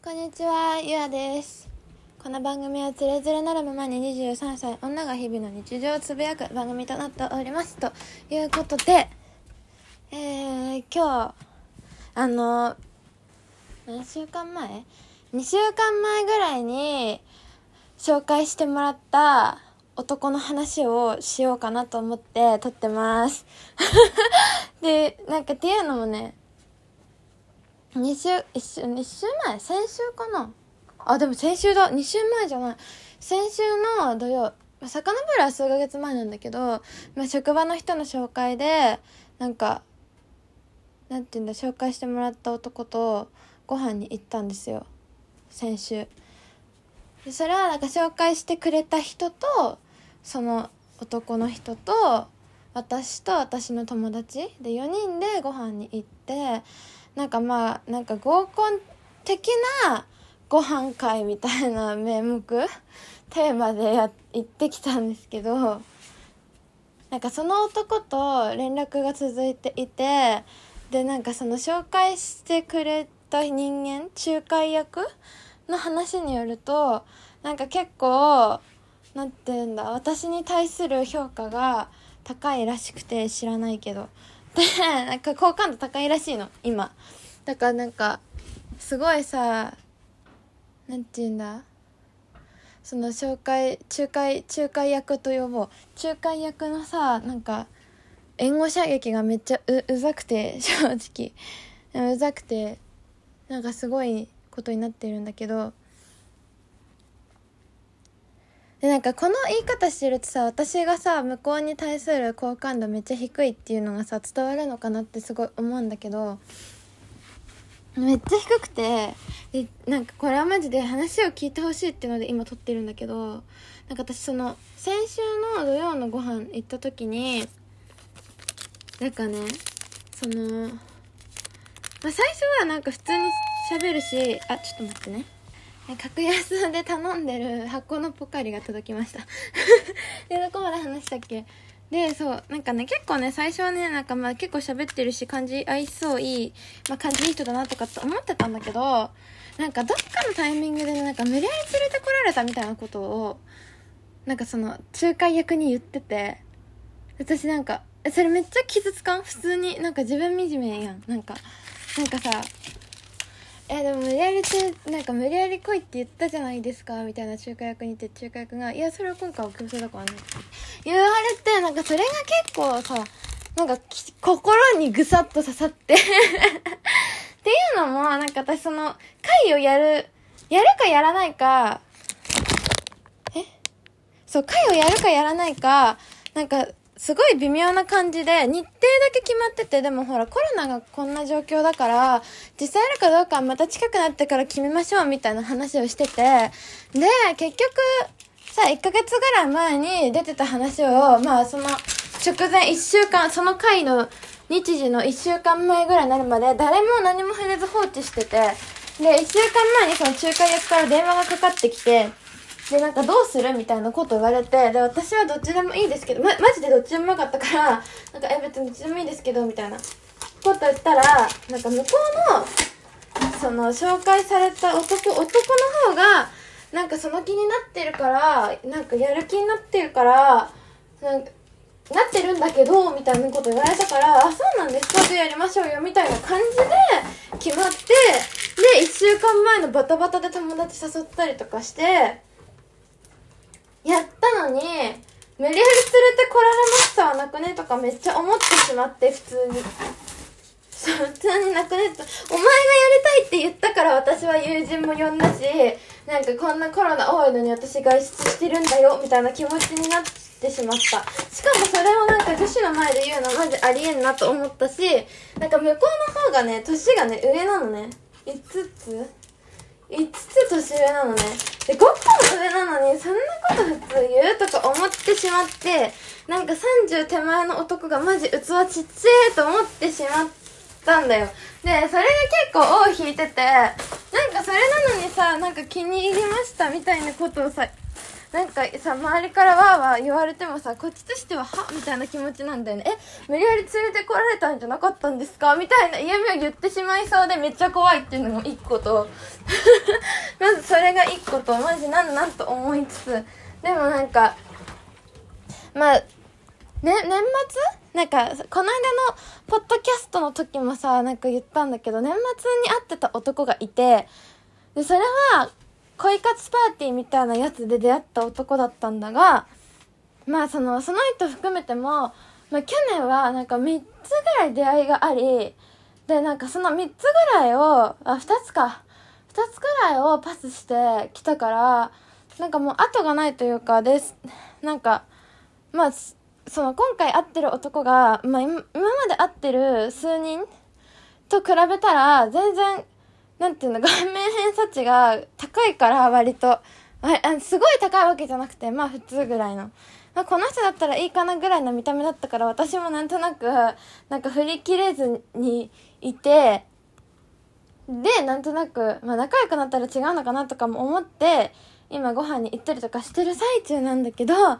こんにちは、ゆあです。この番組はつれづれなるままに23歳女が日々の日常をつぶやく番組となっております。ということで、えー、今日、あの、何週間前 ?2 週間前ぐらいに紹介してもらった男の話をしようかなと思って撮ってます。で、なんかっていうのもね、2週、一週、2週前？先週かな？あ、でも先週だ。2週前じゃない。先週の土曜、まあ遡るは数ヶ月前なんだけど、まあ、職場の人の紹介で、なんか、なんて言うんだ、紹介してもらった男とご飯に行ったんですよ。先週。でそれはなんか紹介してくれた人と、その男の人と、私と私の友達で4人でご飯に行って、なんかまあなんか合コン的なご飯会みたいな名目テーマでや行ってきたんですけどなんかその男と連絡が続いていてでなんかその紹介してくれた人間仲介役の話によるとなんか結構なんて言うんだ私に対する評価が高いらしくて知らないけど なんか好感度高いらしいの今。だからなんかすごいさなんて言うんだ。その紹介仲介仲介役と呼ぼう。仲介役のさなんか援護射撃がめっちゃううざくて 正直。うざくてなんかすごいことになってるんだけどでなんかこの言い方してるとさ私がさ向こうに対する好感度めっちゃ低いっていうのがさ伝わるのかなってすごい思うんだけどめっちゃ低くてでなんかこれはマジで話を聞いてほしいっていうので今撮ってるんだけどなんか私その先週の土曜のご飯行った時になんかねその、まあ、最初はなんか普通に喋るしあちょっと待ってね。格安で頼んでる箱のポカリが届きました。でどこまで話したっけ？でそうなんかね結構ね最初はねなんかまあ結構喋ってるし感じ合いそういい、まあ、感じいい人だなとかって思ってたんだけどなんかどっかのタイミングでなんか無理やり連れてこられたみたいなことをなんかその仲介役に言ってて私なんかそれめっちゃ傷つかん？普通になんか自分惨めやん。なんかなんかさえでも無理やりってなんか無理やり来いって言ったじゃないですかみたいな仲介役に言って仲介役が「いやそれは今回は強制だからね」言われてなんかそれが結構さなんか心にぐさっと刺さって。っていうのもなんか私その会をやるやるかやらないかえ？そう会をやるかやらないかなんかすごい微妙な感じで、日程だけ決まってて、でもほらコロナがこんな状況だから、実際やるかどうかまた近くなってから決めましょうみたいな話をしてて、で、結局、さ、1ヶ月ぐらい前に出てた話を、まあその直前1週間、その回の日時の1週間前ぐらいになるまで、誰も何も触れず放置してて、で、1週間前にその仲介役から電話がかかってきて、で、なんかどうするみたいなこと言われて、で、私はどっちでもいいですけど、ま、マジでどっちでもよかったから、なんか、え、別にどっちでもいいですけど、みたいなこと言ったら、なんか向こうの、その、紹介された男、男の方が、なんかその気になってるから、なんかやる気になってるから、なんか、なってるんだけど、みたいなこと言われたから、あ、そうなんですかじゃあやりましょうよ、みたいな感じで決まって、で、一週間前のバタバタで友達誘ったりとかして、やったのに、無理やり連れてこられましたはなくねとかめっちゃ思ってしまって、普通に。そう、普通になくねって、お前がやりたいって言ったから私は友人も呼んだし、なんかこんなコロナ多いのに私外出してるんだよ、みたいな気持ちになってしまった。しかもそれをなんか女子の前で言うのマジありえんなと思ったし、なんか向こうの方がね、年がね、上なのね。5つ？5つ年上なのね。で、5個も上なのに、そんなこと普通言うとか思ってしまって、なんか30手前の男がマジ器ちっちゃえと思ってしまったんだよ。で、それが結構尾を引いてて、なんかそれなのにさ、なんか気に入りましたみたいなことをさ、なんかさ周りからわーわー言われてもさこっちとしてははみたいな気持ちなんだよね。え無理やり連れてこられたんじゃなかったんですか？みたいな嫌味を言ってしまいそうでめっちゃ怖いっていうのも一個と。まずそれが一個と。マジなんなんと思いつつ。でもなんかまあね年末？なんかこの間のポッドキャストの時もさなんか言ったんだけど年末に会ってた男がいて。でそれは恋活パーティーみたいなやつで出会った男だったんだが、まあその、その人含めても、まあ去年はなんか3つぐらい出会いがあり、で、なんかその3つぐらいを、あ、2つか。2つぐらいをパスしてきたから、なんかもう後がないというか、です、なんか、まあ、その今回会ってる男が、まあ今まで会ってる数人と比べたら、全然なんていうの、顔面偏差値が高いから割と。あすごい高いわけじゃなくて、まあ普通ぐらいの。まあ、この人だったらいいかなぐらいの見た目だったから私もなんとなく、なんか振り切れずにいて、で、なんとなく、まあ仲良くなったら違うのかなとかも思って、今ご飯に行ったりとかしてる最中なんだけど、た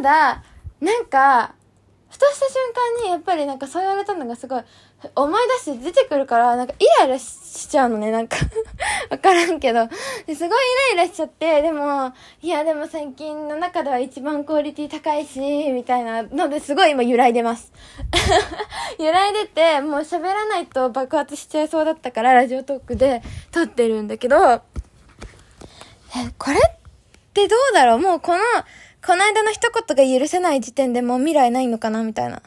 だ、なんか、ふとした瞬間にやっぱりなんかそう言われたのがすごい思い出して出てくるからなんかイライラしちゃうのねなんか。わからんけど。すごいイライラしちゃってでもいやでも最近の中では一番クオリティ高いしみたいなのですごい今揺らいでます。揺らいでてもう喋らないと爆発しちゃいそうだったからラジオトークで撮ってるんだけど。えこれってどうだろう？もうこのこの間の一言が許せない時点でもう未来ないのかなみたいな。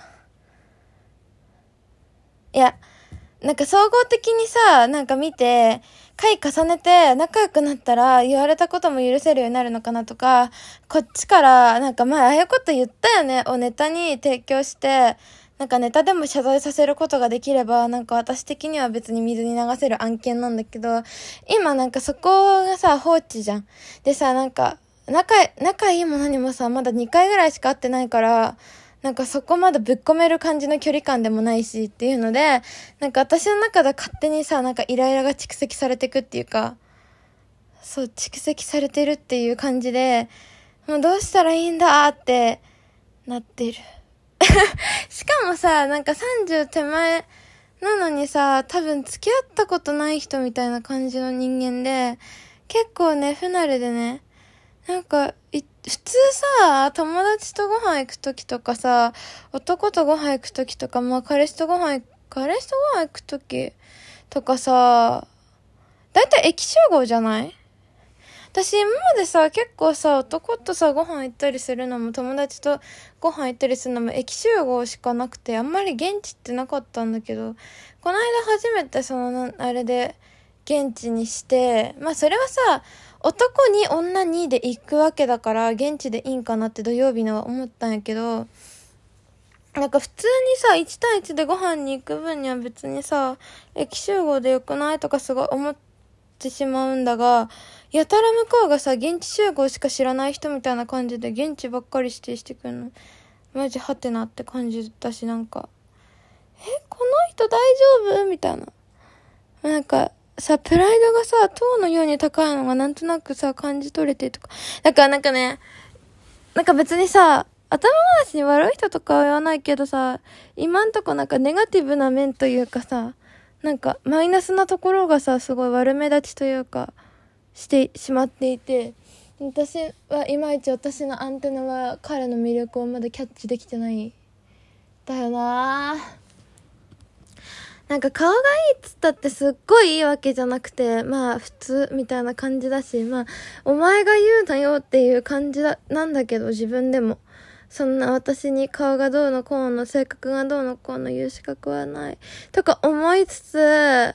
いや、なんか総合的にさ、なんか見て、回重ねて仲良くなったら言われたことも許せるようになるのかなとか、こっちからなんか前ああいうこと言ったよねをネタに提供して、なんかネタでも謝罪させることができれば、なんか私的には別に水に流せる案件なんだけど、今なんかそこがさ、放置じゃん。でさ、なんか、仲、仲いいも何もさ、まだ2回ぐらいしか会ってないから、なんかそこまでぶっ込める感じの距離感でもないしっていうので、なんか私の中で勝手にさ、なんかイライラが蓄積されてくっていうか、そう、蓄積されてるっていう感じで、もうどうしたらいいんだってなってる。しかもさ、なんか30手前なのにさ、多分付き合ったことない人みたいな感じの人間で、結構ね、不慣れでね、なんか、い、普通さ、友達とご飯行くときとかさ、男とご飯行くときとか、まあ彼氏とご飯、彼氏とご飯行くときとかさ、だいたい駅集合じゃない？私今までさ、結構さ、男とさ、ご飯行ったりするのも、友達とご飯行ったりするのも、駅集合しかなくて、あんまり現地ってなかったんだけど、この間初めてその、あれで、現地にして、まあそれはさ、男に女にで行くわけだから、現地でいいんかなって土曜日のは思ったんやけど、なんか普通にさ、1対1でご飯に行く分には別にさ、駅集合でよくないとかすごい思ってしまうんだが、やたら向こうがさ、現地集合しか知らない人みたいな感じで現地ばっかり指定してくるの。マジハテナって感じだし、なんか、え、この人大丈夫？みたいな。なんか、さ、プライドがさ、塔のように高いのがなんとなくさ、感じ取れてとか。だからなんかね、なんか別にさ、頭回しに悪い人とかは言わないけどさ、今んとこなんかネガティブな面というかさ、なんかマイナスなところがさ、すごい悪目立ちというか、してしまっていて、私はいまいち私のアンテナは彼の魅力をまだキャッチできてない。だよなぁ。なんか顔がいいっつったってすっごいいいわけじゃなくて、まあ普通みたいな感じだし、まあお前が言うなよっていう感じだ、なんだけど自分でも。そんな私に顔がどうのこうの、性格がどうのこうの言う資格はない。とか思いつつ、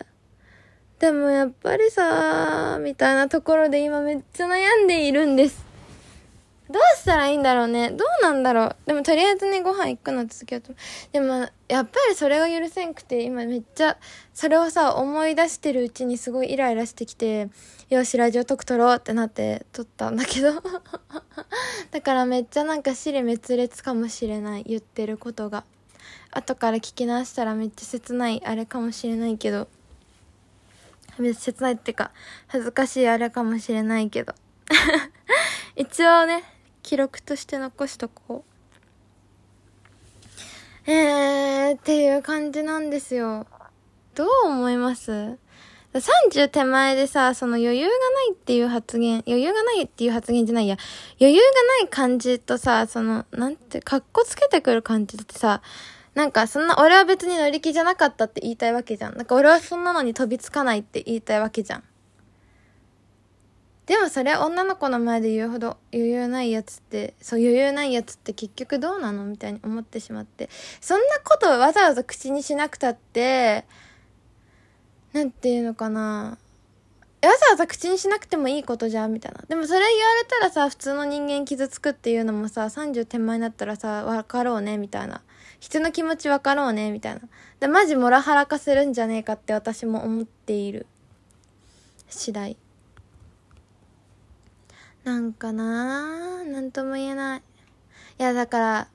でもやっぱりさ、みたいなところで今めっちゃ悩んでいるんです。どうしたらいいんだろうね。どうなんだろう。でもとりあえずね、ご飯行くの続けようと。でも、やっぱりそれが許せんくて、今めっちゃ、それをさ、思い出してるうちにすごいイライラしてきて、よし、ラジオトーク撮ろうってなって撮ったんだけど。だからめっちゃなんか尻滅裂かもしれない。言ってることが。後から聞き直したらめっちゃ切ないあれかもしれないけど。切ないってか、恥ずかしいあれかもしれないけど。一応ね、記録として残しとこうえーっていう感じなんですよどう思います？30手前でさ、その余裕がないっていう発言、余裕がないっていう発言じゃないや、余裕がない感じとさ、その、なんて、かっこつけてくる感じってさ、なんかそんな、俺は別に乗り気じゃなかったって言いたいわけじゃん。なんか俺はそんなのに飛びつかないって言いたいわけじゃん。でもそれ女の子の前で言うほど余裕ないやつって、そう余裕ないやつって結局どうなのみたいに思ってしまって。そんなことわざわざ口にしなくたって、なんていうのかなわざわざ口にしなくてもいいことじゃんみたいな。でもそれ言われたらさ、普通の人間傷つくっていうのもさ、30手前になったらさ、分かろうね、みたいな。人の気持ち分かろうね、みたいな。で、マジモラハラ化するんじゃねえかって私も思っている。次第。なんかなぁ、なんとも言えない。いや、だから、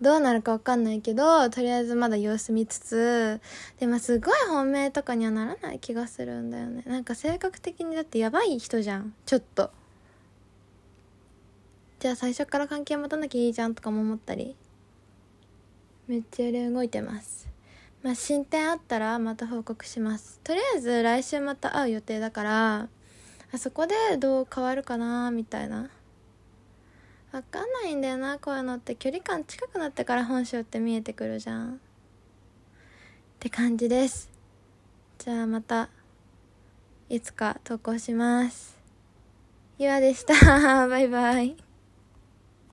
どうなるかわかんないけど、とりあえずまだ様子見つつ、でもすごい本命とかにはならない気がするんだよね。なんか性格的にだってやばい人じゃん。ちょっと。じゃあ最初から関係持たなきゃいいじゃんとかも思ったり。めっちゃ揺れ動いてます。まあ進展あったらまた報告します。とりあえず来週また会う予定だから、あそこでどう変わるかなみたいな。分かんないんだよなこういうのって距離感近くなってから本性って見えてくるじゃん。って感じです。じゃあまたいつか投稿します。ゆあでした。バイバイ。